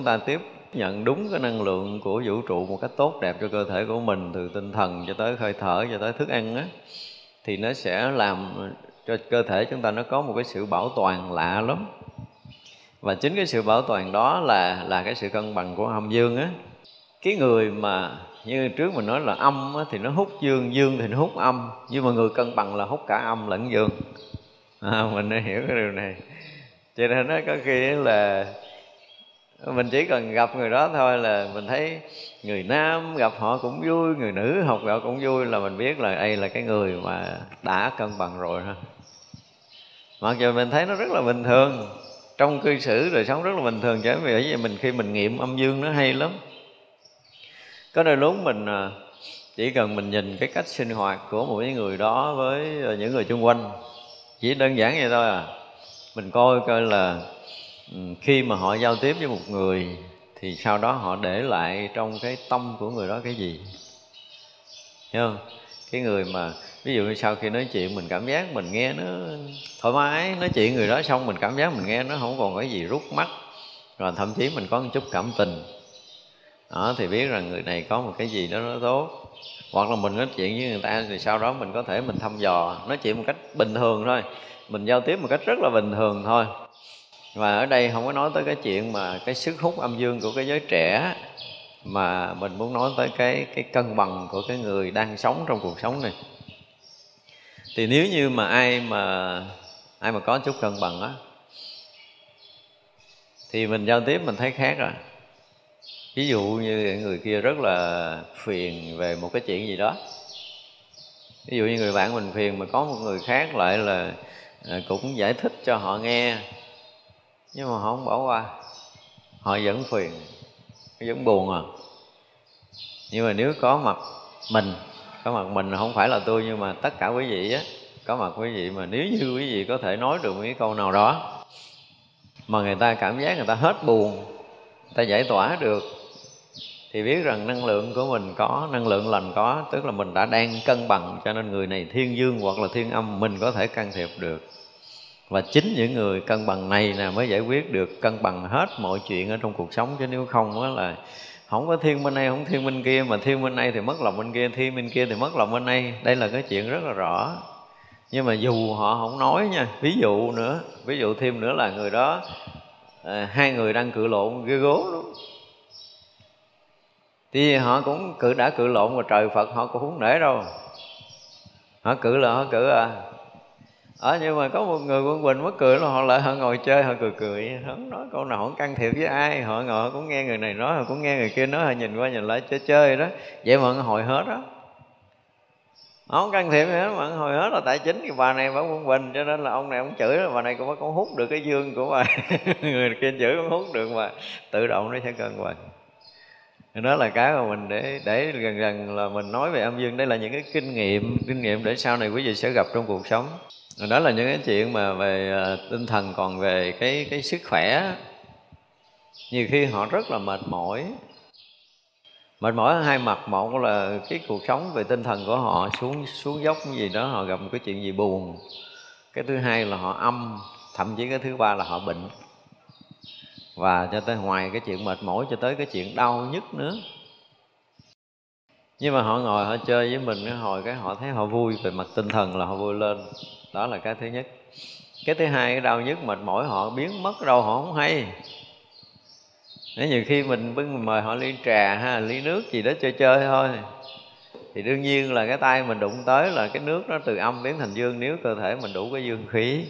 chúng ta tiếp nhận đúng cái năng lượng của vũ trụ một cách tốt đẹp cho cơ thể của mình từ tinh thần cho tới hơi thở cho tới thức ăn á thì nó sẽ làm cho cơ thể chúng ta nó có một cái sự bảo toàn lạ lắm. Và chính cái sự bảo toàn đó là là cái sự cân bằng của âm dương á. Cái người mà như trước mình nói là âm á, thì nó hút dương dương thì nó hút âm. Nhưng mà người cân bằng là hút cả âm lẫn dương. À, mình đã hiểu cái điều này. Cho nên nó có khi là mình chỉ cần gặp người đó thôi là mình thấy người nam gặp họ cũng vui, người nữ học họ cũng vui là mình biết là đây là cái người mà đã cân bằng rồi ha. Mặc dù mình thấy nó rất là bình thường, trong cư xử đời sống rất là bình thường chứ vì vậy mình khi mình nghiệm âm dương nó hay lắm. Có nơi lúc mình à, chỉ cần mình nhìn cái cách sinh hoạt của một cái người đó với à, những người xung quanh, chỉ đơn giản vậy thôi à. Mình coi coi là Ừ, khi mà họ giao tiếp với một người, thì sau đó họ để lại trong cái tâm của người đó cái gì? Hiểu không? Cái người mà, ví dụ như sau khi nói chuyện mình cảm giác mình nghe nó thoải mái, nói chuyện người đó xong mình cảm giác mình nghe nó không còn cái gì rút mắt, rồi thậm chí mình có một chút cảm tình. Đó, thì biết rằng người này có một cái gì đó nó tốt. Hoặc là mình nói chuyện với người ta thì sau đó mình có thể mình thăm dò, nói chuyện một cách bình thường thôi. Mình giao tiếp một cách rất là bình thường thôi và ở đây không có nói tới cái chuyện mà cái sức hút âm dương của cái giới trẻ, mà mình muốn nói tới cái cái cân bằng của cái người đang sống trong cuộc sống này. Thì nếu như mà ai mà ai mà có chút cân bằng á, thì mình giao tiếp mình thấy khác rồi. Ví dụ như người kia rất là phiền về một cái chuyện gì đó. Ví dụ như người bạn mình phiền mà có một người khác lại là à, cũng giải thích cho họ nghe nhưng mà họ không bỏ qua. Họ vẫn phiền vẫn buồn à. Nhưng mà nếu có mặt mình, có mặt mình không phải là tôi, nhưng mà tất cả quý vị á, có mặt quý vị mà nếu như quý vị có thể nói được một cái câu nào đó mà người ta cảm giác người ta hết buồn, người ta giải tỏa được, thì biết rằng năng lượng của mình có, năng lượng lành có, tức là mình đã đang cân bằng cho nên người này thiên dương hoặc là thiên âm mình có thể can thiệp được và chính những người cân bằng này là mới giải quyết được cân bằng hết mọi chuyện ở trong cuộc sống. Chứ nếu không á là không có thiên bên này không thiên bên kia. Mà thiên bên này thì mất lòng bên kia thiên bên kia thì mất lòng bên này. Đây là cái chuyện rất là rõ. Nhưng mà dù họ không nói nha ví dụ nữa ví dụ thêm nữa là người đó à, hai người đang cự lộn ghê gố luôn thì họ cũng cự đã cự lộn mà trời phật họ cũng không để đâu. Họ cự là họ cự à ở nhưng mà có một người quân bình mất cười là họ lại họ ngồi chơi, họ cười cười. Không nói câu nào không can thiệp với ai, họ ngồi, họ cũng nghe người này nói, họ cũng nghe người kia nói, họ nhìn qua nhìn lại chơi chơi đó. Vậy mà hồi hết đó họ không can thiệp hết, mà hồi hết là tại chính cái bà này bà quân bình cho nên là ông này ông chửi bà này cũng có hút được cái dương của bà. Người kia chửi cũng hút được, mà tự động nó sẽ cân bằng. Đó là cái mà mình để để gần gần là mình nói về âm dương. Đây là những cái kinh nghiệm kinh nghiệm để sau này quý vị sẽ gặp trong cuộc sống đó là những cái chuyện mà về à, tinh thần, còn về cái cái sức khỏe. Nhiều khi họ rất là mệt mỏi. Mệt mỏi ở hai mặt. Một là cái cuộc sống về tinh thần của họ xuống xuống dốc gì đó, họ gặp một cái chuyện gì buồn. Cái thứ hai là họ âm, thậm chí cái thứ ba là họ bệnh. Và cho tới ngoài cái chuyện mệt mỏi, cho tới cái chuyện đau nhức nữa. Nhưng mà họ ngồi, họ chơi với mình cái hồi cái họ thấy họ vui về mặt tinh thần là họ vui lên đó là cái thứ nhất. Cái thứ hai, cái đau nhức mệt mỏi họ biến mất đâu họ không hay. Nếu nhiều khi mình bưng mời họ ly trà ha, ly nước gì đó chơi chơi thôi. Thì đương nhiên là cái tay mình đụng tới là cái nước nó từ âm biến thành dương. Nếu cơ thể mình đủ cái dương khí,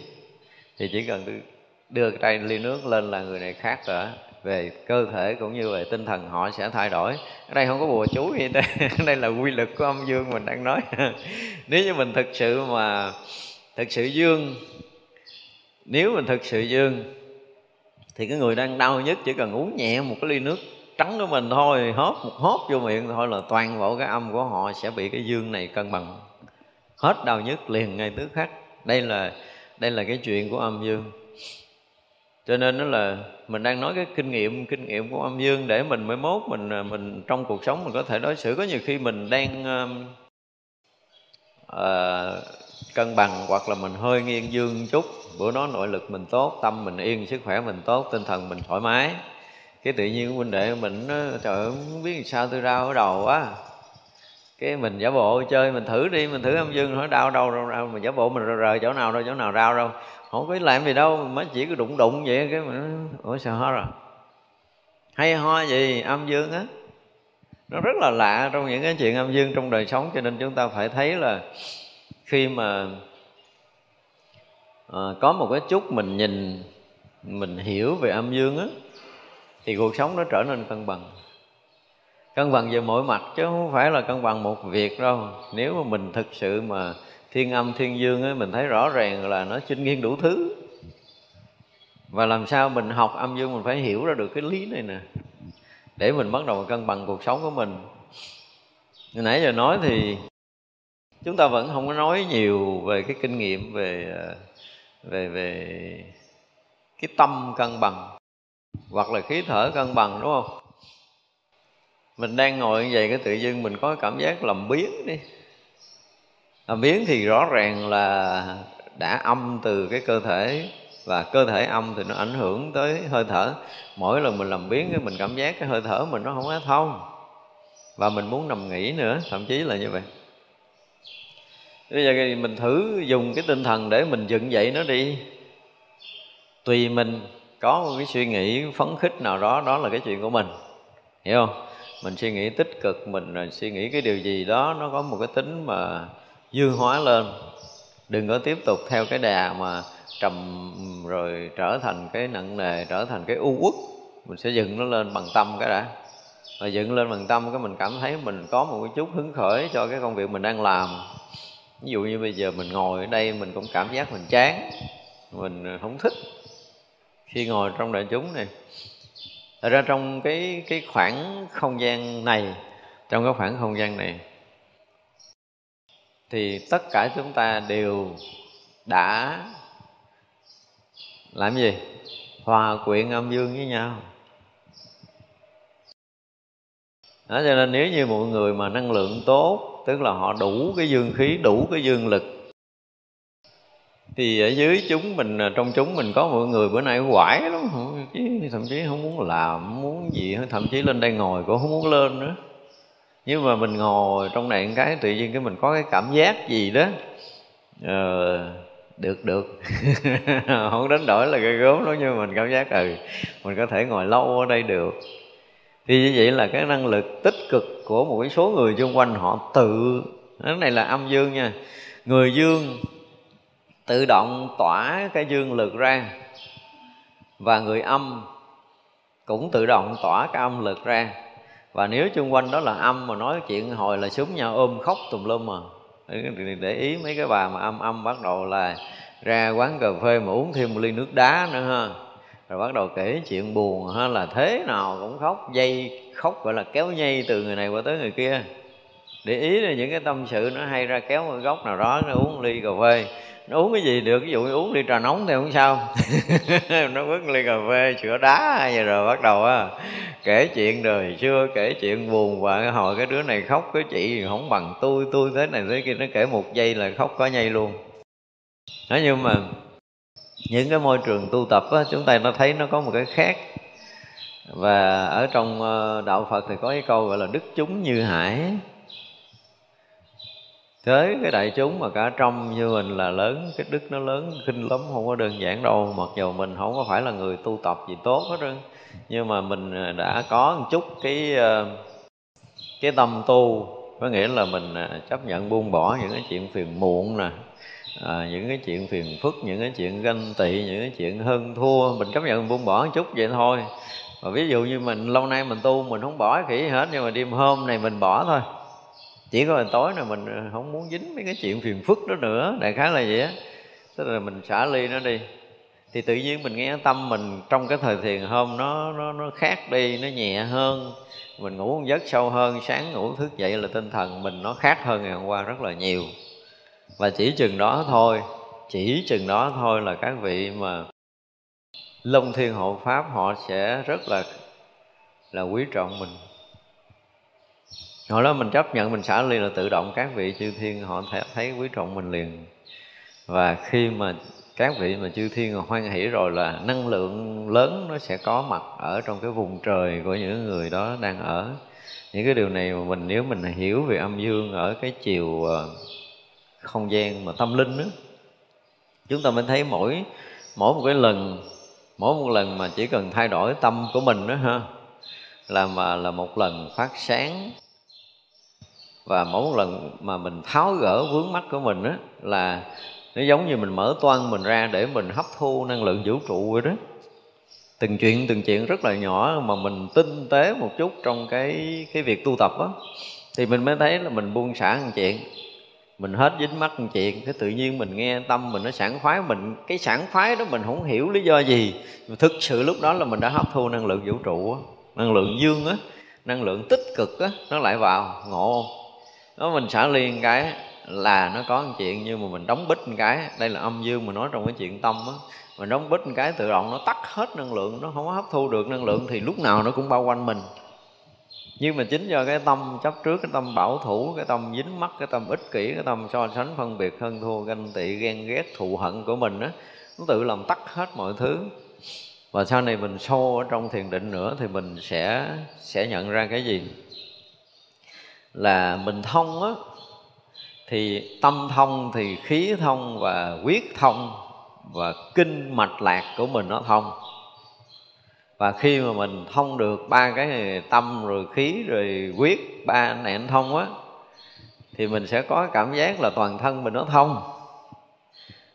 thì chỉ cần đưa cái tay ly nước lên là người này khác rồi. Về cơ thể cũng như về tinh thần họ sẽ thay đổi. Ở đây không có bùa chú gì đây đây là quy luật của âm dương mình đang nói. Nếu như mình thực sự mà thực sự dương. Nếu mình thực sự dương thì cái người đang đau nhất chỉ cần uống nhẹ một cái ly nước trắng của mình thôi hớp một hớp vô miệng thôi là toàn bộ cái âm của họ sẽ bị cái dương này cân bằng. Hết đau nhất liền ngay tức khắc. Đây là đây là cái chuyện của âm dương. Cho nên đó là mình đang nói cái kinh nghiệm kinh nghiệm của âm dương để mình mới mốt mình mình trong cuộc sống mình có thể đối xử. Có nhiều khi mình đang uh, cân bằng hoặc là mình hơi nghiêng dương chút. Bữa đó nội lực mình tốt tâm mình yên sức khỏe mình tốt tinh thần mình thoải mái. Cái tự nhiên của huynh đệ mình nó trời ơi không biết sao tôi đau ở đầu quá. Cái mình giả bộ chơi mình thử đi mình thử âm dương hỏi đau đâu đâu, đâu mình giả bộ mình rờ, rờ chỗ nào đâu chỗ nào đau đâu. Không có làm gì đâu mới chỉ có đụng đụng vậy cái mình ủa sao ho rồi? Hay ho gì âm dương á. Nó rất là lạ trong những cái chuyện âm dương trong đời sống cho nên chúng ta phải thấy là khi mà à, có một cái chút mình nhìn mình hiểu về âm dương á thì cuộc sống nó trở nên cân bằng. Cân bằng về mọi mặt chứ không phải là cân bằng một việc đâu. Nếu mà mình thực sự mà thiên âm thiên dương ấy, mình thấy rõ ràng là nó chinh nghiên đủ thứ. Và làm sao mình học âm dương mình phải hiểu ra được cái lý này nè để mình bắt đầu cân bằng cuộc sống của mình. Nãy giờ nói thì chúng ta vẫn không có nói nhiều về cái kinh nghiệm, về ờ, về về cái tâm cân bằng hoặc là khí thở cân bằng, đúng không? Mình đang ngồi như vậy cái tự dưng mình có cảm giác làm biến đi. Làm biến thì rõ ràng là đã âm từ cái cơ thể và cơ thể âm thì nó ảnh hưởng tới hơi thở. Mỗi lần mình làm biến cái mình cảm giác cái hơi thở mình nó không có thông. Và mình muốn nằm nghỉ nữa, thậm chí là như vậy bây giờ mình thử dùng cái tinh thần để mình dựng dậy nó đi. Tùy mình, có một cái suy nghĩ phấn khích nào đó đó là cái chuyện của mình. Hiểu không? Mình suy nghĩ tích cực mình suy nghĩ cái điều gì đó nó có một cái tính mà dương hóa lên. Đừng có tiếp tục theo cái đà mà trầm rồi trở thành cái nặng nề, trở thành cái u uất. Mình sẽ dựng nó lên bằng tâm cái đã. Và dựng lên bằng tâm cái mình cảm thấy mình có một cái chút hứng khởi cho cái công việc mình đang làm ví dụ như bây giờ mình ngồi ở đây mình cũng cảm giác mình chán, mình không thích. Khi ngồi trong đại chúng này, Thật ra trong cái cái khoảng không gian này, trong cái khoảng không gian này, thì tất cả chúng ta đều đã làm gì? Hòa quyện âm dương với nhau. Đó, cho nên nếu như mọi người mà năng lượng tốt tức là họ đủ cái dương khí đủ cái dương lực. Thì ở dưới chúng mình à, trong chúng mình có mọi người bữa nay quải lắm thậm chí không muốn làm muốn gì thậm chí lên đây ngồi cũng không muốn lên nữa. Nhưng mà mình ngồi trong này cái tự nhiên cái mình có cái cảm giác gì đó ờ, được được. Không đánh đổi là cái gốm đó nhưng mà mình cảm giác ừ mình có thể ngồi lâu ở đây được thì như vậy là cái năng lực tích cực của một cái số người xung quanh họ tự, cái này là âm dương nha. Người dương tự động tỏa cái dương lực ra, và người âm cũng tự động tỏa cái âm lực ra. Và nếu xung quanh đó là âm mà nói chuyện hồi là súng nhau ôm khóc tùm lum mà để ý mấy cái bà mà âm âm bắt đầu là ra quán cà phê mà uống thêm một ly nước đá nữa ha rồi bắt đầu kể chuyện buồn, ha, là thế nào cũng khóc, dây khóc, gọi là kéo nhây từ người này qua tới người kia. Để ý là những cái tâm sự nó hay ra kéo một góc nào đó, nó uống ly cà phê. Nó uống cái gì được, ví dụ như uống ly trà nóng thì không sao. Nó uống ly cà phê, sữa đá vậy rồi bắt đầu á, kể chuyện đời xưa, kể chuyện buồn và hồi cái đứa này khóc, cái chị không bằng tôi tôi thế này, thế kia. Nó kể một giây là khóc có nhây luôn. Đó nhưng mà những cái môi trường tu tập á, chúng ta nó thấy nó có một cái khác. Và ở trong ờ, đạo Phật thì có cái câu gọi là đức chúng như hải thế cái đại chúng mà cả trong như mình là lớn cái đức nó lớn kinh lắm không có đơn giản đâu. Mặc dù mình không có phải là người tu tập gì tốt hết trơn nhưng mà mình ờ, đã có một chút cái ờ, cái tâm tu. Có nghĩa là mình chấp nhận buông bỏ những cái chuyện phiền muộn nè à, những cái chuyện phiền phức những cái chuyện ganh tị những cái chuyện hơn thua mình chấp nhận buông bỏ một chút vậy thôi. Và ví dụ như mình lâu nay mình tu mình không bỏ khỉ hết nhưng mà đêm hôm này mình bỏ thôi. Chỉ có là tối này mình ờ, không muốn dính mấy cái chuyện phiền phức đó nữa đại khái là vậy á. Tức là mình xả ly nó đi. Thì tự nhiên mình nghe tâm mình trong cái thời thiền hôm nó nó nó khác đi nó nhẹ hơn. Mình ngủ một giấc sâu hơn sáng ngủ thức dậy là tinh thần mình nó khác hơn ngày hôm qua rất là nhiều và chỉ chừng đó thôi, chỉ chừng đó thôi là các vị mà long thiên hộ pháp họ sẽ rất là là quý trọng mình. Hồi đó mình chấp nhận, mình xả ly là tự động các vị chư thiên họ thấy quý trọng mình liền. Và khi mà các vị mà chư thiên hoan hỷ rồi là năng lượng lớn nó sẽ có mặt ở trong cái vùng trời của những người đó đang ở. Những cái điều này mà mình, nếu mình hiểu về âm dương ở cái chiều ờ, không gian mà tâm linh đó. Chúng ta mới thấy mỗi mỗi một cái lần, mỗi một lần mà chỉ cần thay đổi tâm của mình đó ha, là mà, là một lần phát sáng. Và mỗi một lần mà mình tháo gỡ vướng mắt của mình đó là nó giống như mình mở toan mình ra để mình hấp thu năng lượng vũ trụ vậy đó. Từng chuyện từng chuyện rất là nhỏ mà mình tinh tế một chút trong cái cái việc tu tập á, thì mình mới thấy là mình buông xả một chuyện mình hết dính mắt một chuyện, cái tự nhiên mình nghe tâm mình nó sảng khoái, mình, cái sảng khoái đó mình không hiểu lý do gì. Thực sự lúc đó là mình đã hấp thu năng lượng vũ trụ á, năng lượng dương á, năng lượng tích cực á, nó lại vào, ngộ. Không mình xả liền cái là nó có một chuyện nhưng mà mình đóng bít một cái, đây là âm dương mà nói trong cái chuyện tâm á. Mình đóng bít một cái tự động nó tắt hết năng lượng, nó không có hấp thu được năng lượng thì lúc nào nó cũng bao quanh mình nhưng mà chính do cái tâm chấp trước, cái tâm bảo thủ, cái tâm dính mắc, cái tâm ích kỷ, cái tâm so sánh phân biệt hơn thua, ganh tị, ghen ghét, thù hận của mình á, nó tự làm tắt hết mọi thứ. Và sau này mình sâu ở trong thiền định nữa thì mình sẽ sẽ nhận ra cái gì? Là mình thông á, thì tâm thông thì khí thông và quyết thông và kinh mạch lạc của mình nó thông và khi mà mình thông được ba cái này, tâm rồi khí rồi quyết ba này anh thông á thì mình sẽ có cảm giác là toàn thân mình nó thông.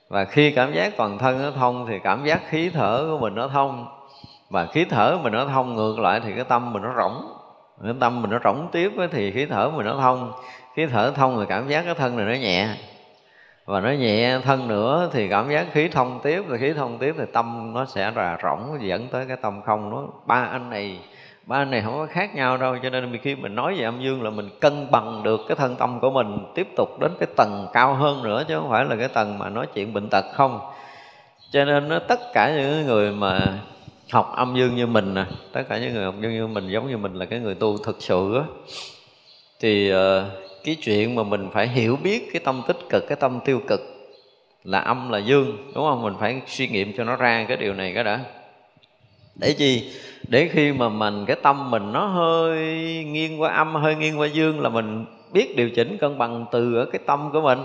Và khi cảm giác toàn thân nó thông thì cảm giác khí thở của mình nó thông. Và khí thở mình nó thông ngược lại thì cái tâm mình nó rỗng. Cái tâm mình nó rỗng tiếp thì khí thở mình nó thông. Khí thở thông thì cảm giác cái thân này nó nhẹ và nó nhẹ thân nữa thì cảm giác khí thông tiếp rồi khí thông tiếp thì tâm nó sẽ là rỗng dẫn tới cái tâm không nó ba anh này ba anh này không có khác nhau đâu cho nên khi mình nói về âm dương là mình cân bằng được cái thân tâm của mình tiếp tục đến cái tầng cao hơn nữa chứ không phải là cái tầng mà nói chuyện bệnh tật không. Cho nên nó tất cả những người mà học âm dương như mình nè tất cả những người học dương như mình giống như mình là cái người tu thực sự á thì uh, cái chuyện mà mình phải hiểu biết cái tâm tích cực, cái tâm tiêu cực là âm, là dương, đúng không? Mình phải suy nghiệm cho nó ra cái điều này cái đã. Để chi? Để khi mà mình, cái tâm mình nó hơi nghiêng qua âm, hơi nghiêng qua dương là mình biết điều chỉnh cân bằng từ ở cái tâm của mình.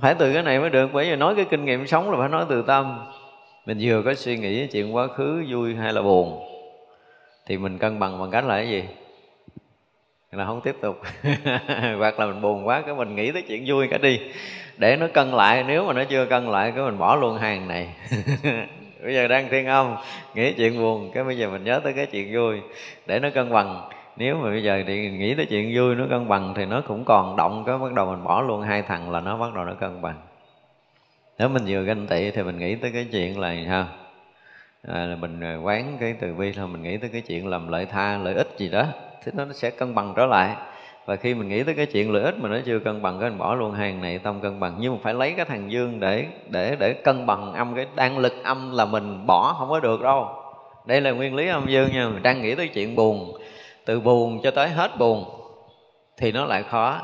Phải từ cái này mới được, bởi vì nói cái kinh nghiệm sống là phải nói từ tâm. Mình vừa có suy nghĩ chuyện quá khứ, vui hay là buồn, thì mình cân bằng bằng cách là cái gì? Là không tiếp tục. Hoặc là mình buồn quá cái mình nghĩ tới chuyện vui cả đi. Để nó cân lại nếu mà nó chưa cân lại cái mình bỏ luôn hàng này. Bây giờ đang thiên âm nghĩ chuyện buồn cái bây giờ mình nhớ tới cái chuyện vui. Để nó cân bằng. Nếu mà bây giờ thì nghĩ tới chuyện vui nó cân bằng thì nó cũng còn động cái bắt đầu mình bỏ luôn hai thằng là nó bắt đầu nó cân bằng. Nếu mình vừa ganh tị thì mình nghĩ tới cái chuyện là ha? À, là mình quán cái từ bi thôi mình nghĩ tới cái chuyện làm lợi tha lợi ích gì đó thì nó sẽ cân bằng trở lại. Và khi mình nghĩ tới cái chuyện lợi ích mà nó chưa cân bằng, cái mình bỏ luôn hàng này tâm cân bằng. Nhưng mà phải lấy cái thằng dương để để để cân bằng âm, cái đang lực âm là mình bỏ không có được đâu. Đây là nguyên lý âm dương nha. Mình đang nghĩ tới chuyện buồn, từ buồn cho tới hết buồn thì nó lại khó.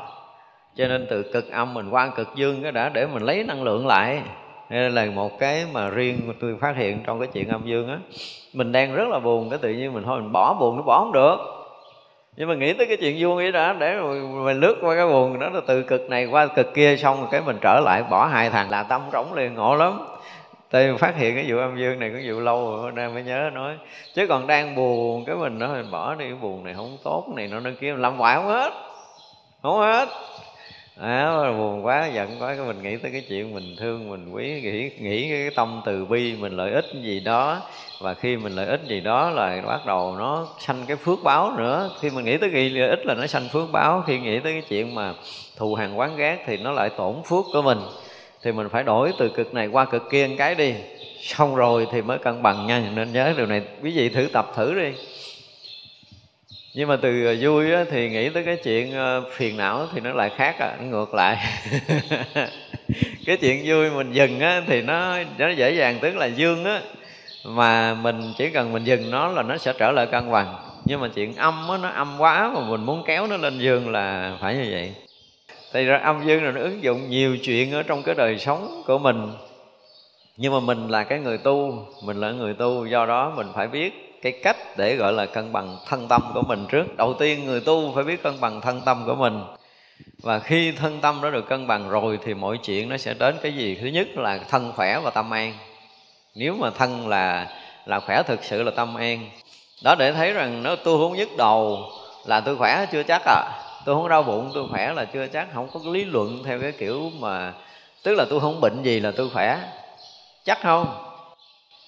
Cho nên từ cực âm mình qua cực dương cái đã để mình lấy năng lượng lại. Đây là một cái mà riêng tôi phát hiện trong cái chuyện âm dương á. Mình đang rất là buồn, cái tự nhiên mình thôi mình bỏ buồn nó bỏ không được nhưng mà nghĩ tới cái chuyện vui ấy đã để mình lướt qua cái buồn đó, là từ cực này qua cực kia, xong rồi cái mình trở lại, bỏ hai thằng là tâm rỗng liền, ngộ lắm. Tôi phát hiện cái vụ âm dương này cũng vụ lâu rồi nên mới nhớ nói. Chứ còn đang buồn cái mình nói mình bỏ đi cái buồn này không tốt này nó nó kia làm hoài không hết không hết à, buồn quá giận quá cái mình nghĩ tới cái chuyện mình thương mình quý nghĩ nghĩ cái tâm từ bi mình lợi ích gì đó. Và khi mình lợi ích gì đó là bắt đầu nó sanh cái phước báo nữa. Khi mình nghĩ tới cái lợi ích là nó sanh phước báo. Khi nghĩ tới cái chuyện mà thù hàng quán ghét thì nó lại tổn phước của mình. Thì mình phải đổi từ cực này qua cực kia một cái đi. Xong rồi thì mới cân bằng nha. Nên nhớ điều này. Quý vị thử tập thử đi nhưng mà từ ờ, vui á, thì nghĩ tới cái chuyện ờ, phiền não thì nó lại khác à, nó ngược lại. Cái chuyện vui mình dừng á, thì nó nó dễ dàng tức là dương á. Mà mình chỉ cần mình dừng nó là nó sẽ trở lại cân bằng. Nhưng mà chuyện âm á, nó âm quá mà mình muốn kéo nó lên dương là phải như vậy. Thì ra âm dương là nó ứng dụng nhiều chuyện ở trong cái đời sống của mình. Nhưng mà mình là cái người tu mình là người tu do đó mình phải biết cái cách để, gọi là, cân bằng thân tâm của mình trước. Đầu tiên, người tu phải biết cân bằng thân tâm của mình. Và khi thân tâm đó được cân bằng rồi thì mọi chuyện nó sẽ đến cái gì? Thứ nhất là thân khỏe và tâm an. Nếu mà thân là là khỏe thực sự là tâm an. Đó, để thấy rằng nó tôi không nhức đầu là tôi khỏe chưa chắc à. Tôi không đau bụng, tôi khỏe là chưa chắc. Không có lý luận theo cái kiểu mà, tức là tôi không bệnh gì là tôi khỏe. Chắc không?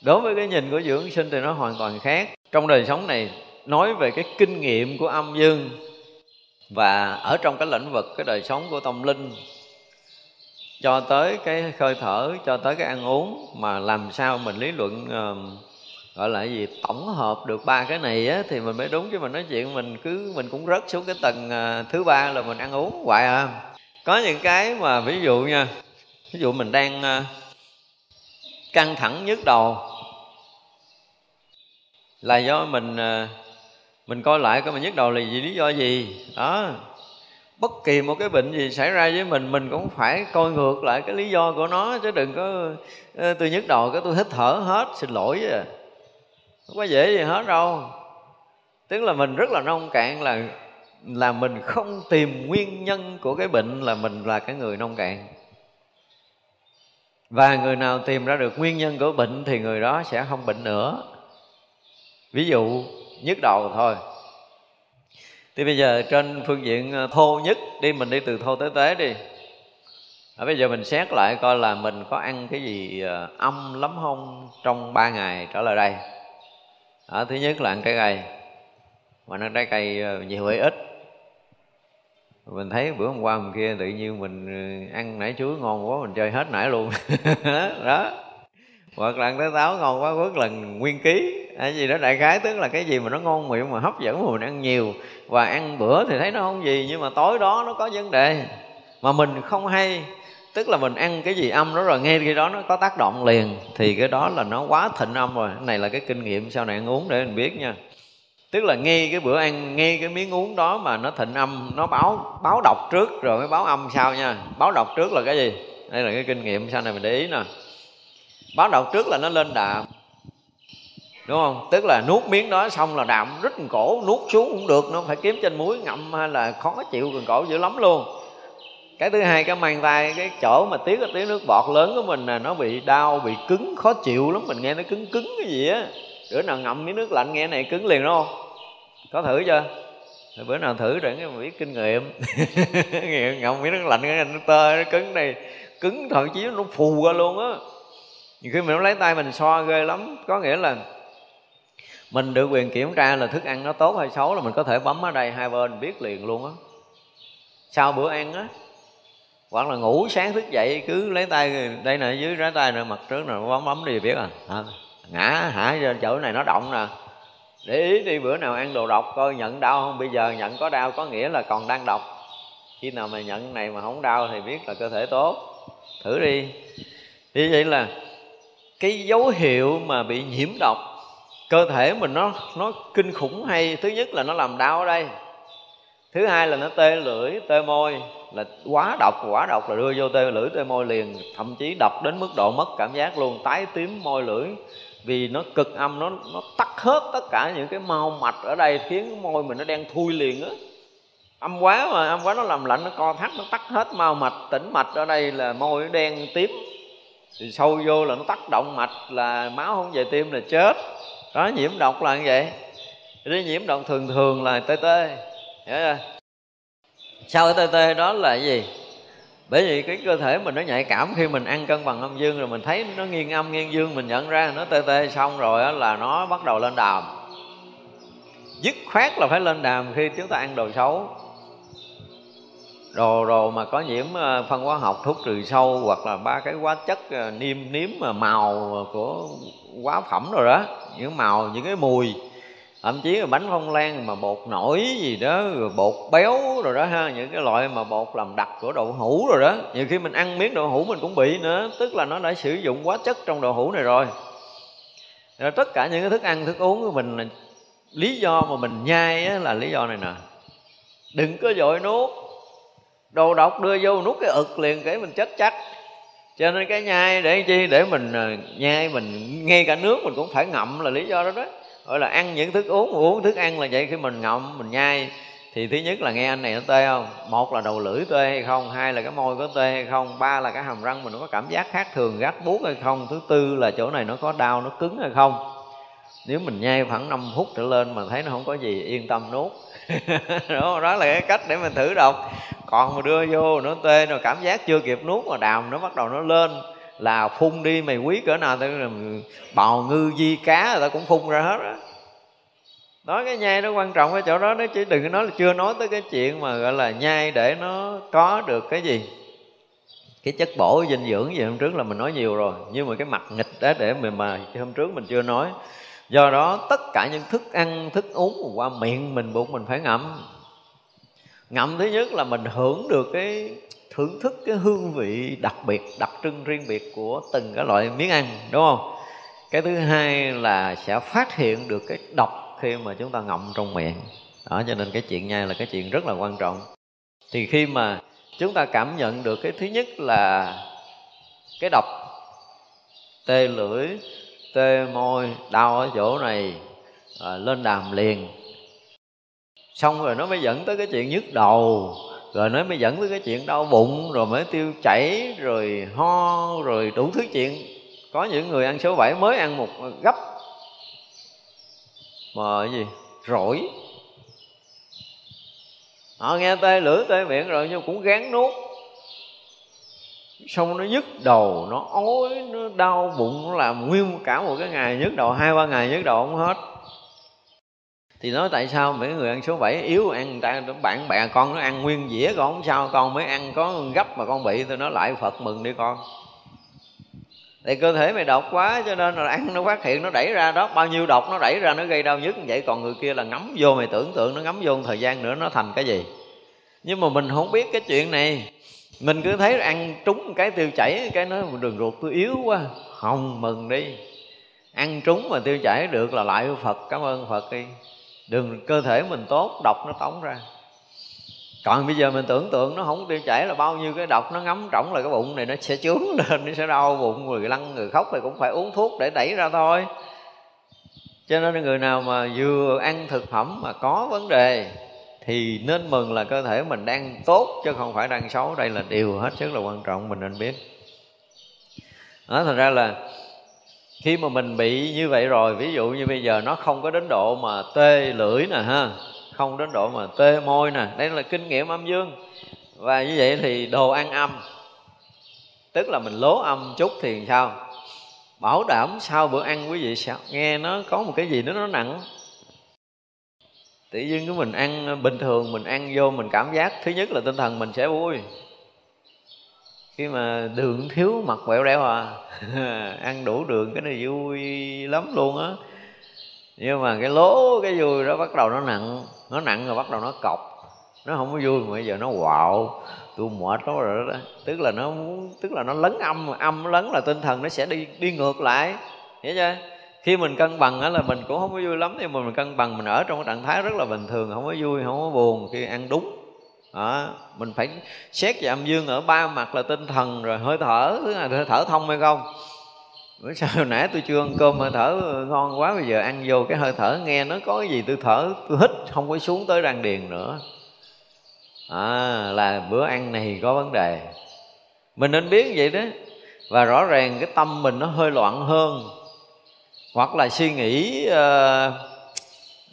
Đối với cái nhìn của dưỡng sinh thì nó hoàn toàn khác. Trong đời sống này nói về cái kinh nghiệm của âm dương và ở trong cái lĩnh vực cái đời sống của tâm linh cho tới cái khơi thở cho tới cái ăn uống mà làm sao mình lý luận uh, gọi là gì tổng hợp được ba cái này á thì mình mới đúng. Chứ mình nói chuyện mình cứ mình cũng rớt xuống cái tầng uh, thứ ba là mình ăn uống hoài à. Có những cái mà ví dụ nha ví dụ mình đang uh, căng thẳng nhức đầu là do mình à, mình coi lại coi mình nhức đầu là vì lý do gì? Đó. Bất kỳ một cái bệnh gì xảy ra với mình mình cũng phải coi ngược lại cái lý do của nó, chứ đừng có tôi nhức đầu, cái tôi hít thở hết, xin lỗi à. Không có dễ gì hết đâu. Tức là mình rất là nông cạn là là mình không tìm nguyên nhân của cái bệnh là mình là cái người nông cạn. Và người nào tìm ra được nguyên nhân của bệnh thì người đó sẽ không bệnh nữa ví dụ nhức đầu thôi. Thì bây giờ trên phương diện ờ, thô nhất đi mình đi từ thô tới tế đi. À, bây giờ mình xét lại coi là mình có ăn cái gì ờ, âm lắm không trong ba ngày trở lại đây. À, thứ nhất là ăn trái cây. Mà nó trái cây ờ, nhiều hay ít? Mình thấy bữa hôm qua hôm kia tự nhiên mình ăn nải chuối ngon quá mình chơi hết nải luôn. Đó hoặc là ăn táo ngon quá, quất lần nguyên ký. Cái gì đó đại khái, tức là cái gì mà nó ngon miệng mà hấp dẫn mà mình ăn nhiều. Và ăn bữa thì thấy nó không gì, nhưng mà tối đó nó có vấn đề mà mình không hay. Tức là mình ăn cái gì âm đó rồi nghe cái đó nó có tác động liền, thì cái đó là nó quá thịnh âm rồi. Cái này là cái kinh nghiệm sau này ăn uống để mình biết nha. Tức là nghe cái bữa ăn nghe cái miếng uống đó mà nó thịnh âm, nó báo báo độc trước rồi mới báo âm sau nha. Báo độc trước là cái gì? Đây là cái kinh nghiệm sau này mình để ý nè báo độc trước là nó lên đạm. Đúng không? Tức là nuốt miếng đó xong là đạm rít cổ, nuốt xuống cũng được, nó phải kiếm trên muối ngậm hay là khó chịu gần cổ dữ lắm luôn. Cái thứ hai, cái mang tay, cái chỗ mà tiếng cái tiếng nước bọt lớn của mình là nó bị đau, bị cứng, khó chịu lắm. Mình nghe nó cứng cứng cái gì á. Bữa nào ngậm miếng nước lạnh nghe này cứng liền, đúng không? Có thử chưa? Rồi bữa nào thử để mình biết kinh nghiệm. Ngậm miếng nước lạnh cái nó tơ, nó cứng này cứng thậm chí nó phù ra luôn á nhiều khi mình lấy tay mình so ghê lắm. Có nghĩa là mình được quyền kiểm tra là thức ăn nó tốt hay xấu là mình có thể bấm ở đây hai bên biết liền luôn á. Sau bữa ăn á hoặc là ngủ sáng thức dậy cứ lấy tay đây nè dưới rái tay nè mặt trước nè bấm bấm đi biết à, à ngã hả chỗ này nó động nè. Để ý đi bữa nào ăn đồ độc coi nhận đau không? Bây giờ nhận có đau có nghĩa là còn đang độc. Khi nào mà nhận này mà không đau thì biết là cơ thể tốt. Thử đi. Như vậy là cái dấu hiệu mà bị nhiễm độc, cơ thể mình nó nó kinh khủng hay, thứ nhất là nó làm đau ở đây, thứ hai là nó tê lưỡi, tê môi, là quá độc quá độc là đưa vô tê lưỡi, tê môi liền, thậm chí độc đến mức độ mất cảm giác luôn, tái tím môi lưỡi, vì nó cực âm, nó nó tắt hết tất cả những cái mau mạch ở đây, khiến môi mình nó đen thui liền á. Âm quá mà, âm quá nó làm lạnh, nó co thắt, nó tắt hết mau mạch, tĩnh mạch ở đây là môi đen tím thì sâu vô là nó tác động mạch, là máu không về tim là chết. Đó, nhiễm độc là như vậy. Cái nhiễm độc thường thường là tê tê. Hiểu chưa? Sau cái tê tê đó là cái gì? Bởi vì cái cơ thể mình nó nhạy cảm khi mình ăn cân bằng âm dương, rồi mình thấy nó nghiêng âm, nghiêng dương, mình nhận ra nó tê tê xong rồi là nó bắt đầu lên đàm. Dứt khoát là phải lên đàm khi chúng ta ăn đồ xấu đồ đồ mà có nhiễm ờ, phân hóa học thuốc trừ sâu hoặc là ba cái hóa chất ờ, niêm nếm mà màu của hóa phẩm rồi đó, những màu, những cái mùi, thậm chí là bánh phong lan mà bột nổi gì đó, rồi bột béo rồi đó ha, những cái loại mà bột làm đặc của đậu hũ rồi đó. Nhiều khi mình ăn miếng đậu hũ mình cũng bị nữa, tức là nó đã sử dụng hóa chất trong đậu hũ này rồi. Rồi tất cả những cái thức ăn, thức uống của mình là lý do mà mình nhai là lý do này nè. Đừng có dội nuốt đồ độc đưa vô nuốt cái ực liền, cái mình chết chắc. Cho nên cái nhai để chi? Để mình à, nhai mình, ngay cả nước mình cũng phải ngậm là lý do đó đó. Gọi là ăn những thức uống uống thức ăn là vậy. Khi mình ngậm, mình nhai thì thứ nhất là nghe anh này nó tê không? Một là đầu lưỡi tê hay không? Hai là cái môi có tê hay không? Ba là cái hàm răng mình có cảm giác khác thường, gắt buốt hay không? Thứ tư là chỗ này nó có đau, nó cứng hay không? Nếu mình nhai khoảng 5 phút trở lên mà thấy nó không có gì yên tâm nuốt đó, đó là cái cách để mình thử đọc. Còn mà đưa vô nó tê rồi cảm giác chưa kịp nuốt mà đàm nó bắt đầu nó lên là phun đi mày quý cỡ nào tới bào ngư di cá người ta cũng phun ra hết á. Nói cái nhai nó quan trọng cái chỗ đó nó chứ đừng có nói là chưa nói tới cái chuyện mà gọi là nhai để nó có được cái gì. Cái chất bổ dinh dưỡng gì hôm trước là mình nói nhiều rồi nhưng mà cái mặt nghịch đó để mình mà hôm trước mình chưa nói do đó, tất cả những thức ăn, thức uống qua miệng mình bụng mình phải ngậm. Ngậm thứ nhất là mình hưởng được cái thưởng thức cái hương vị đặc biệt, đặc trưng riêng biệt của từng cái loại miếng ăn, đúng không? Cái thứ hai là sẽ phát hiện được cái độc khi mà chúng ta ngậm trong miệng. Đó, cho nên cái chuyện nhai là cái chuyện rất là quan trọng. Thì khi mà chúng ta cảm nhận được cái thứ nhất là cái độc, tê lưỡi tê môi đau ở chỗ này à, lên đàm liền. Xong rồi nó mới dẫn tới cái chuyện nhức đầu rồi nó mới dẫn tới cái chuyện đau bụng rồi mới tiêu chảy rồi ho rồi đủ thứ chuyện. Có những người ăn số 7 mới ăn một gấp. Mà cái gì? Rỗi. Họ nghe tê lưỡi tê miệng rồi nhưng cũng gán nuốt xong nó nhức đầu, nó ói, nó đau bụng, nó làm nguyên cả một cái ngày, nhức đầu, hai, ba ngày nhức đầu không hết. Thì nói tại sao mấy người ăn số 7 yếu ăn, người ta bạn bè con nó ăn nguyên dĩa, con không sao, con mới ăn, có gấp mà con bị tôi nói lại phật mừng đi con. Thì cơ thể mày độc quá, cho nên là ăn nó phát hiện nó đẩy ra đó, bao nhiêu độc nó đẩy ra, nó gây đau nhức vậy. Còn người kia là ngắm vô, mày tưởng tượng, nó ngắm vô một thời gian nữa, nó thành cái gì? Nhưng mà mình không biết cái chuyện này mình cứ thấy ăn trúng cái tiêu chảy, cái nói đường ruột tôi yếu quá. Không, mừng đi. Ăn trúng mà tiêu chảy được là lại phật, cảm ơn phật đi. Đường cơ thể mình tốt, độc nó tống ra. Còn bây giờ mình tưởng tượng nó không tiêu chảy là bao nhiêu cái độc nó ngấm trỏng là cái bụng này nó sẽ chướng lên, nó sẽ đau bụng người lăn người khóc thì cũng phải uống thuốc để đẩy ra thôi. Cho nên người nào mà vừa ăn thực phẩm mà có vấn đề thì nên mừng là cơ thể mình đang tốt, chứ không phải đang xấu. Đây là điều hết sức là quan trọng, mình nên biết. Đó, thành ra là khi mà mình bị như vậy rồi, ví dụ như bây giờ nó không có đến độ mà tê lưỡi nè, ha, không đến độ mà tê môi nè, đây là kinh nghiệm âm dương. Và như vậy thì đồ ăn âm, tức là mình lố âm chút thì sao? Bảo đảm sau bữa ăn quý vị sao nghe nó có một cái gì đó nó nặng tự nhiên cái mình ăn ờ, bình thường mình ăn vô mình cảm giác, thứ nhất là tinh thần mình sẽ vui. Khi mà đường thiếu mặt quẹo đeo à ăn đủ đường cái này vui lắm luôn á. Nhưng mà cái lố, cái vui đó bắt đầu nó nặng nó nặng rồi bắt đầu nó cọc. Nó không có vui mà bây giờ nó quạo. Tôi mệt lắm rồi đó. Tức là nó muốn, tức là nó lấn âm âm lấn là tinh thần nó sẽ đi đi ngược lại. Hiểu chưa? Khi mình cân bằng á là mình cũng không có vui lắm nhưng mà mình cân bằng mình ở trong cái trạng thái rất là bình thường không có vui không có buồn khi ăn đúng. Đó, mình phải xét về âm dương ở ba mặt là tinh thần rồi hơi thở thứ là hơi thở thông hay không. Bữa sao hồi nãy tôi chưa ăn cơm hơi thở ngon quá bây giờ ăn vô cái hơi thở nghe nó có cái gì tôi thở tôi hít không có xuống tới răng điền nữa. À, là bữa ăn này có vấn đề. Mình nên biết vậy đó. Và rõ ràng cái tâm mình nó hơi loạn hơn hoặc là suy nghĩ uh,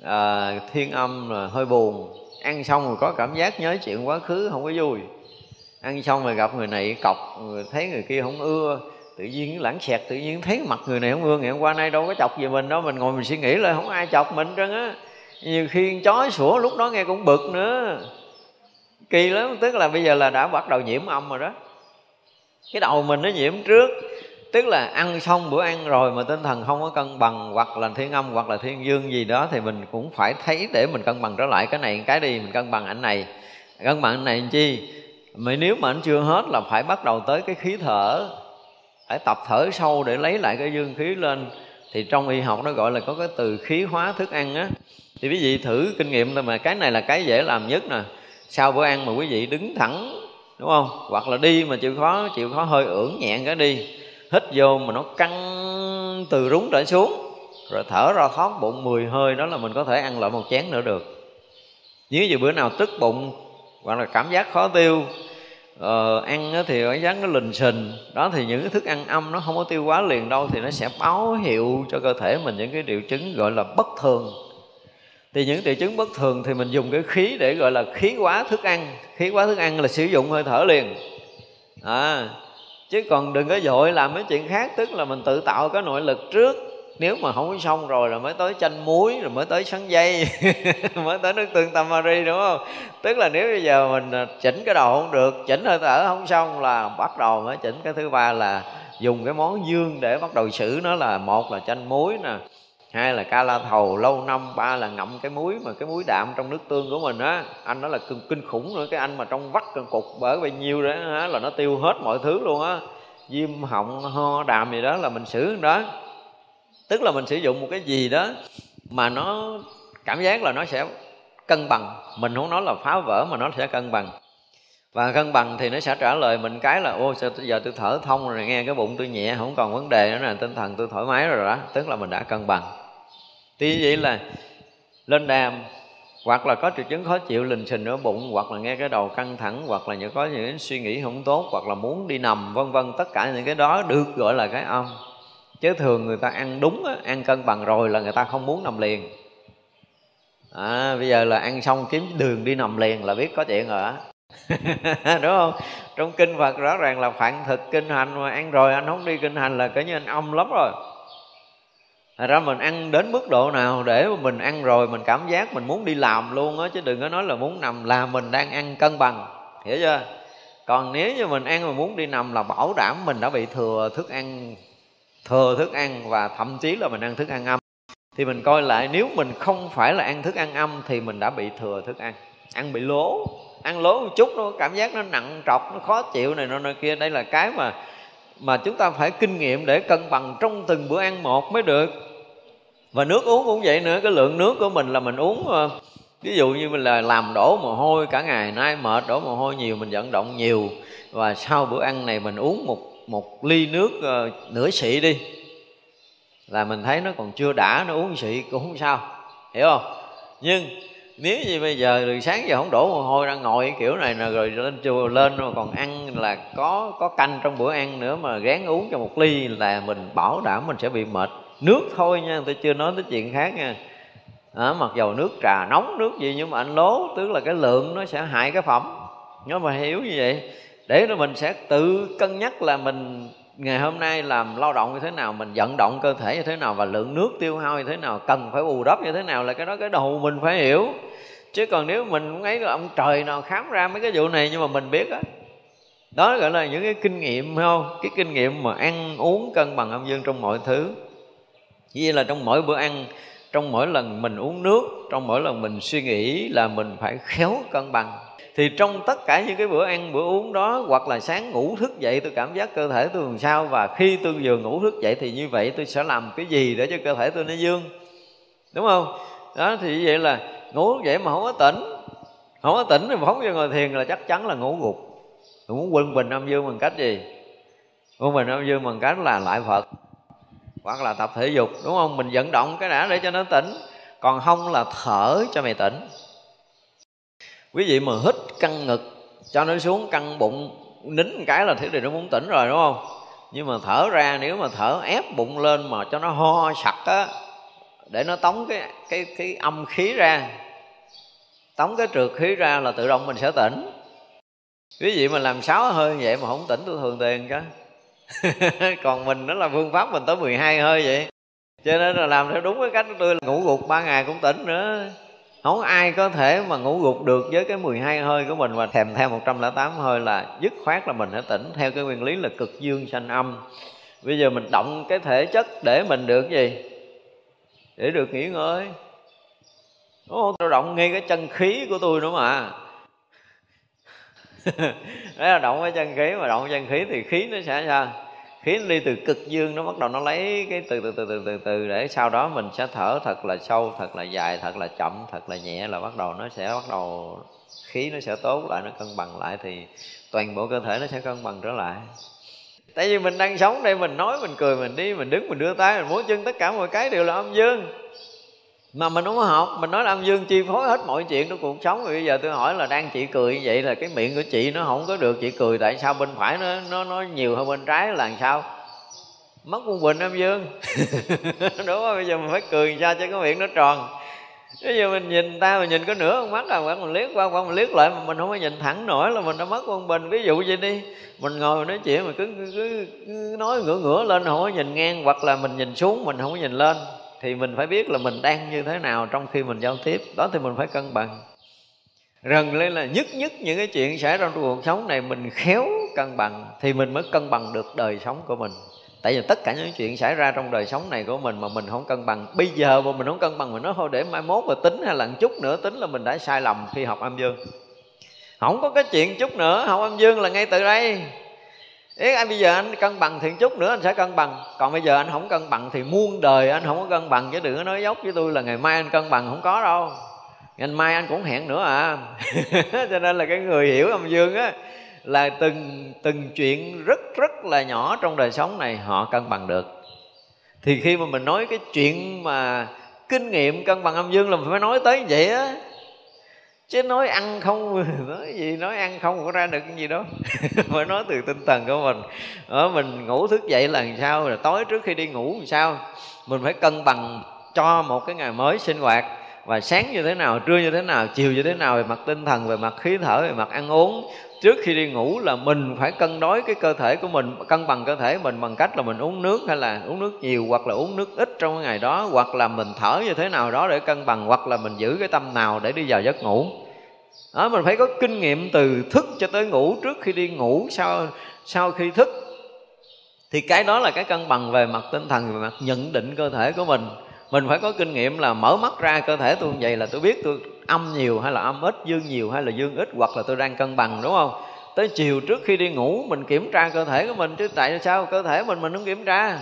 uh, thiên âm là hơi buồn. Ăn xong rồi có cảm giác nhớ chuyện quá khứ không có vui. Ăn xong rồi gặp người này cọc người thấy người kia không ưa. Tự nhiên lãng xẹt tự nhiên thấy mặt người này không ưa. Ngày hôm qua nay đâu có chọc gì mình đâu mình ngồi mình suy nghĩ là không ai chọc mình trơn á. Nhiều khi chó sủa lúc đó nghe cũng bực nữa. Kỳ lắm tức là bây giờ là đã bắt đầu nhiễm âm rồi đó. Cái đầu mình nó nhiễm trước tức là ăn xong bữa ăn rồi mà tinh thần không có cân bằng, hoặc là thiên âm, hoặc là thiên dương gì đó, thì mình cũng phải thấy để mình cân bằng trở lại. Cái này cái đi, mình cân bằng ảnh này. Cân bằng ảnh này làm chi? Mà nếu mà anh chưa hết là phải bắt đầu tới cái khí thở. Phải tập thở sâu để lấy lại cái dương khí lên. Thì trong y học nó gọi là có cái từ khí hóa thức ăn á. Thì quý vị thử kinh nghiệm thôi mà, cái này là cái dễ làm nhất nè. Sau bữa ăn mà quý vị đứng thẳng, đúng không? Hoặc là đi mà chịu khó chịu khó hơi ưỡn nhẹn cái đi hít vô mà nó căng từ rúng trở xuống. Rồi thở ra thoát bụng 10 hơi đó là mình có thể ăn lại một chén nữa được. Nếu như bữa nào tức bụng hoặc là cảm giác khó tiêu ờ, ăn thì cảm giác nó lình xình đó thì những cái thức ăn âm nó không có tiêu quá liền đâu thì nó sẽ báo hiệu cho cơ thể mình những cái triệu chứng gọi là bất thường. Thì những triệu chứng bất thường thì mình dùng cái khí để gọi là khí quá thức ăn. Khí quá thức ăn là sử dụng hơi thở liền. À, chứ còn đừng có dội làm mấy chuyện khác, tức là mình tự tạo cái nội lực trước. Nếu mà không có xong rồi là mới tới chanh muối, rồi mới tới sắn dây, mới tới nước tương tamari, đúng không? Tức là nếu bây giờ mình à, chỉnh cái đầu không được, chỉnh hơi thở không xong là bắt đầu mới chỉnh. Cái thứ ba là dùng cái món dương để bắt đầu xử, nó là một là chanh muối nè hai là ca la thầu lâu năm. Ba là ngậm cái muối mà cái muối đạm trong nước tương của mình á. Anh đó là kinh, kinh khủng nữa. Cái anh mà trong vắt cân cục bởi bao nhiêu đó á, là nó tiêu hết mọi thứ luôn á. Viêm họng ho đàm gì đó là mình xử đó. Tức là mình sử dụng một cái gì đó mà nó cảm giác là nó sẽ cân bằng. Mình không nói là phá vỡ mà nó sẽ cân bằng. Và cân bằng thì nó sẽ trả lời mình cái là ô sao giờ tôi thở thông rồi nghe cái bụng tôi nhẹ không còn vấn đề nữa nè tinh thần tôi thoải mái rồi đó. Tức là mình đã cân bằng thì vậy là lên đàm hoặc là có triệu chứng khó chịu lình xình ở bụng hoặc là nghe cái đầu căng thẳng hoặc là những có những suy nghĩ không tốt hoặc là muốn đi nằm vân vân tất cả những cái đó được gọi là cái âm. Chứ thường người ta ăn đúng ăn cân bằng rồi là người ta không muốn nằm liền. À, bây giờ là ăn xong kiếm đường đi nằm liền là biết có chuyện rồi á. Đúng không? Trong kinh phật rõ ràng là phạn thực kinh hành mà ăn rồi anh không đi kinh hành là cỡ như anh âm lắm rồi. Thật ra mình ăn đến mức độ nào để mà mình ăn rồi mình cảm giác mình muốn đi làm luôn á, chứ đừng có nói là muốn nằm là mình đang ăn cân bằng. Hiểu chưa? Còn nếu như mình ăn mà muốn đi nằm là bảo đảm mình đã bị thừa thức ăn, thừa thức ăn và thậm chí là mình ăn thức ăn âm. Thì mình coi lại nếu mình không phải là ăn thức ăn âm thì mình đã bị thừa thức ăn. Ăn bị lố. Ăn lố một chút nó cảm giác nó nặng trọc, nó khó chịu này nọ kia. Đây là cái mà mà chúng ta phải kinh nghiệm để cân bằng trong từng bữa ăn một mới được và nước uống cũng vậy nữa cái lượng nước của mình là mình uống ờ, ví dụ như mình là làm đổ mồ hôi cả ngày nay mệt đổ mồ hôi nhiều mình vận động nhiều. Và sau bữa ăn này mình uống một một ly nước uh, nửa xị đi là mình thấy nó còn chưa đã nó uống xị cũng không sao. Hiểu không? Nhưng nếu như bây giờ từ sáng giờ không đổ mồ hôi ra ngồi kiểu này nè rồi lên chùa lên rồi còn ăn là có có canh trong bữa ăn nữa mà gán uống cho một ly là mình bảo đảm mình sẽ bị mệt nước thôi nha tôi chưa nói tới chuyện khác nha. À, mặc dầu nước trà nóng nước gì nhưng mà anh lố tức là cái lượng nó sẽ hại cái phẩm. Nó mà hiểu như vậy để rồi mình sẽ tự cân nhắc là mình ngày hôm nay làm lao động như thế nào mình vận động cơ thể như thế nào và lượng nước tiêu hao như thế nào cần phải bù đắp như thế nào là cái đó cái đầu mình phải hiểu. Chứ còn nếu mình cũng ấy là ông trời nào khám ra mấy cái vụ này nhưng mà mình biết á. Đó. đó gọi là những cái kinh nghiệm không? Cái kinh nghiệm mà ăn uống cân bằng âm dương trong mọi thứ vì như là trong mỗi bữa ăn, trong mỗi lần mình uống nước, trong mỗi lần mình suy nghĩ là mình phải khéo cân bằng. Thì trong tất cả những cái bữa ăn, bữa uống đó, hoặc là sáng ngủ thức dậy, tôi cảm giác cơ thể tôi làm sao? Và khi tôi vừa ngủ thức dậy thì như vậy tôi sẽ làm cái gì để cho cơ thể tôi nó dương? Đúng không? Đó, thì vậy là ngủ vậy mà không có tỉnh. Không có tỉnh thì phóng vô ngồi thiền là chắc chắn là ngủ gục. Tôi muốn quân bình âm dương bằng cách gì? Quân bình âm dương bằng cách là lại phật hoặc là tập thể dục, đúng không? Mình vận động cái đã để cho nó tỉnh, còn không là thở cho mày tỉnh. Quý vị mà hít căng ngực, cho nó xuống căng bụng, nín cái là thế thì nó muốn tỉnh rồi, đúng không? Nhưng mà thở ra, nếu mà thở ép bụng lên mà cho nó ho sặc á, để nó tống cái cái cái âm khí ra, tống cái trượt khí ra là tự động mình sẽ tỉnh. Quý vị mà làm sáu hơi vậy mà không tỉnh, tôi thường tiền chứ còn mình đó là phương pháp mình tới 12 hơi vậy. Cho nên là làm theo đúng cái cách của tôi là ngủ gục ba ngày cũng tỉnh nữa. Không ai có thể mà ngủ gục được với cái 12 hơi của mình và thèm theo 108 hơi là dứt khoát là mình phải tỉnh theo cái nguyên lý là cực dương sanh âm. Bây giờ mình động cái thể chất để mình được gì? Để được nghỉ ngơi. Đúng không tôi động ngay cái chân khí của tôi nữa mà. đấy là động cái chân khí, mà động chân khí thì khí nó sẽ sao? Khí nó đi từ cực dương, nó bắt đầu nó lấy cái từ từ từ từ từ từ để sau đó mình sẽ thở thật là sâu, thật là dài, thật là chậm, thật là nhẹ là bắt đầu nó sẽ bắt đầu, khí nó sẽ tốt lại, nó cân bằng lại thì toàn bộ cơ thể nó sẽ cân bằng trở lại. Tại vì mình đang sống đây, mình nói, mình cười, mình đi, mình đứng, mình đưa tay, mình múa chân, tất cả mọi cái đều là âm dương mà mình không có học mình nói là âm dương chi phối hết mọi chuyện trong cuộc sống. Rồi bây giờ tôi hỏi là đang chị cười như vậy là cái miệng của chị nó không có được chị cười tại sao bên phải nó nó nó nhiều hơn bên trái là làm sao? Mất quân bình âm dương. Đúng không? Bây giờ mình phải cười sao cho cái miệng nó tròn? Bây giờ mình nhìn ta mình nhìn có nửa con mắt à hoặc mình liếc qua qua mình liếc lại mà mình không có nhìn thẳng nổi là mình đã mất quân bình. Ví dụ vậy đi. Mình ngồi mình nói chuyện mà cứ, cứ, cứ, cứ nói ngửa ngửa lên không có nhìn ngang hoặc là mình nhìn xuống mình không có nhìn lên thì mình phải biết là mình đang như thế nào trong khi mình giao tiếp. Đó thì mình phải cân bằng. Rần lên là nhất nhất những cái chuyện xảy ra trong cuộc sống này mình khéo cân bằng thì mình mới cân bằng được đời sống của mình. Tại vì tất cả những chuyện xảy ra trong đời sống này của mình mà mình không cân bằng. Bây giờ mà mình không cân bằng mình nói thôi để mai mốt mà tính hay là một chút nữa tính là mình đã sai lầm khi học âm dương. Không có cái chuyện chút nữa học âm dương là ngay từ đây. Ý, anh bây giờ anh cân bằng thiện chút nữa anh sẽ cân bằng. Còn bây giờ anh không cân bằng thì muôn đời anh không có cân bằng. Chứ đừng có nói dốc với tôi là ngày mai anh cân bằng không có đâu. Ngày mai anh cũng hẹn nữa à. Cho nên là cái người hiểu âm dương á, Là từng từng chuyện rất rất là nhỏ trong đời sống này họ cân bằng được. Thì khi mà mình nói cái chuyện mà kinh nghiệm cân bằng âm dương là mình phải nói tới vậy á chứ nói ăn không, nói gì, nói ăn không có ra được cái gì đó phải nói từ tinh thần của mình. Ở mình ngủ thức dậy là làm sao, rồi tối trước khi đi ngủ làm sao? Mình phải cân bằng cho một cái ngày mới sinh hoạt và sáng như thế nào trưa như thế nào chiều như thế nào về mặt tinh thần về mặt khí thở về mặt ăn uống. Trước khi đi ngủ là mình phải cân đối cái cơ thể của mình cân bằng cơ thể mình bằng cách là mình uống nước hay là uống nước nhiều hoặc là uống nước ít trong cái ngày đó hoặc là mình thở như thế nào đó để cân bằng hoặc là mình giữ cái tâm nào để đi vào giấc ngủ. Đó, mình phải có kinh nghiệm từ thức cho tới ngủ. Trước khi đi ngủ sau sau khi thức thì cái đó là cái cân bằng về mặt tinh thần về mặt nhận định cơ thể của mình mình phải có kinh nghiệm là mở mắt ra cơ thể tôi như vậy là tôi biết tôi âm nhiều hay là âm ít, dương nhiều hay là dương ít, hoặc là tôi đang cân bằng, đúng không? Tới chiều trước khi đi ngủ, mình kiểm tra cơ thể của mình, chứ tại sao cơ thể mình mình không kiểm tra?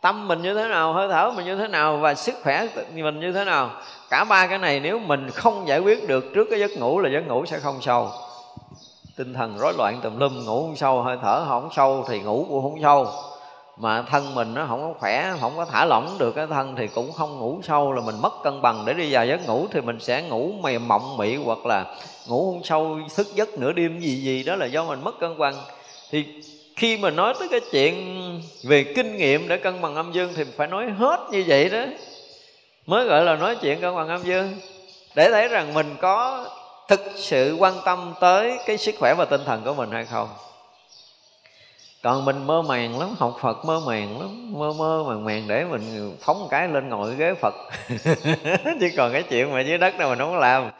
Tâm mình như thế nào, hơi thở mình như thế nào, và sức khỏe mình như thế nào? Cả ba cái này nếu mình không giải quyết được trước cái giấc ngủ là giấc ngủ sẽ không sâu. Tinh thần rối loạn tùm lum, ngủ không sâu, hơi thở không sâu thì ngủ cũng không sâu mà thân mình nó không có khỏe, không có thả lỏng được cái thân thì cũng không ngủ sâu là mình mất cân bằng. Để đi vào giấc ngủ thì mình sẽ ngủ mềm mộng mị hoặc là ngủ không sâu, thức giấc nửa đêm gì gì, đó là do mình mất cân bằng. Thì khi mà nói tới cái chuyện về kinh nghiệm để cân bằng âm dương thì phải nói hết như vậy đó. Mới gọi là nói chuyện cân bằng âm dương. Để thấy rằng mình có thực sự quan tâm tới cái sức khỏe và tinh thần của mình hay không còn mình mơ màng lắm, học phật mơ màng lắm, mơ mơ màng màng để mình phóng một cái lên ngồi ghế phật. Chứ còn cái chuyện mà dưới đất này mình không có làm.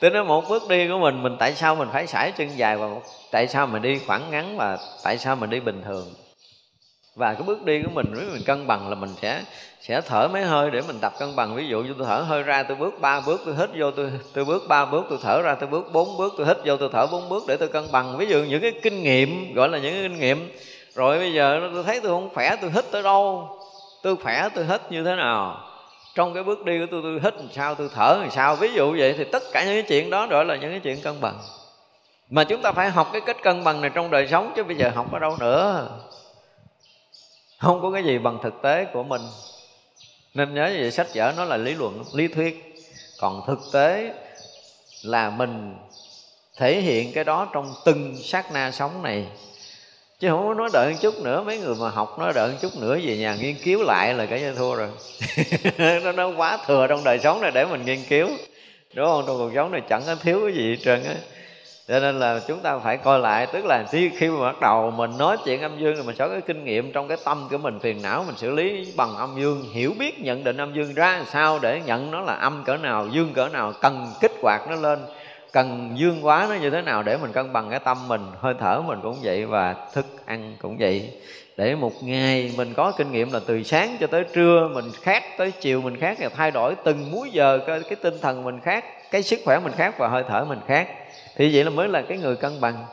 Tôi nói một bước đi của mình Mình tại sao mình phải sải chân dài và Tại sao mình đi khoảng ngắn và tại sao mình đi bình thường? Và cái bước đi của mình, nếu mình cân bằng là mình sẽ sẽ thở mấy hơi để mình tập cân bằng. Ví dụ như tôi thở hơi ra, tôi bước ba bước, tôi hít vô, tôi tôi bước ba bước, tôi thở ra, tôi bước bốn bước, tôi hít vô, tôi thở bốn bước để tôi cân bằng. Ví dụ những cái kinh nghiệm, gọi là những cái kinh nghiệm. Rồi bây giờ tôi thấy tôi không khỏe, tôi hít tới đâu? Tôi khỏe, tôi hít như thế nào? Trong cái bước đi của tôi tôi hít làm sao, tôi thở làm sao? Ví dụ vậy thì tất cả những cái chuyện đó gọi là những cái chuyện cân bằng. Mà chúng ta phải học cái cách cân bằng này trong đời sống chứ bây giờ học ở đâu nữa? Không có cái gì bằng thực tế của mình. Nên nhớ về sách vở nó là lý luận, lý thuyết. Còn thực tế là mình thể hiện cái đó trong từng sát na sống này. Chứ không có nói đợi một chút nữa, mấy người mà học nói đợi một chút nữa về nhà nghiên cứu lại là cái thua rồi. Nó nó quá thừa trong đời sống này để mình nghiên cứu. Đúng không? Trong cuộc sống này chẳng có thiếu cái gì hết trơn á cho nên là chúng ta phải coi lại tức là khi mà bắt đầu mình nói chuyện âm dương thì mình sẽ có cái kinh nghiệm trong cái tâm của mình phiền não mình xử lý bằng âm dương hiểu biết nhận định âm dương ra sao để nhận nó là âm cỡ nào dương cỡ nào cần kích hoạt nó lên cần dương quá nó như thế nào để mình cân bằng cái tâm mình. Hơi thở mình cũng vậy và thức ăn cũng vậy. Để một ngày mình có kinh nghiệm là từ sáng cho tới trưa mình khác tới chiều mình khác là thay đổi từng múi giờ cái, cái tinh thần mình khác cái sức khỏe mình khác và hơi thở mình khác thì vậy là mới là cái người cân bằng.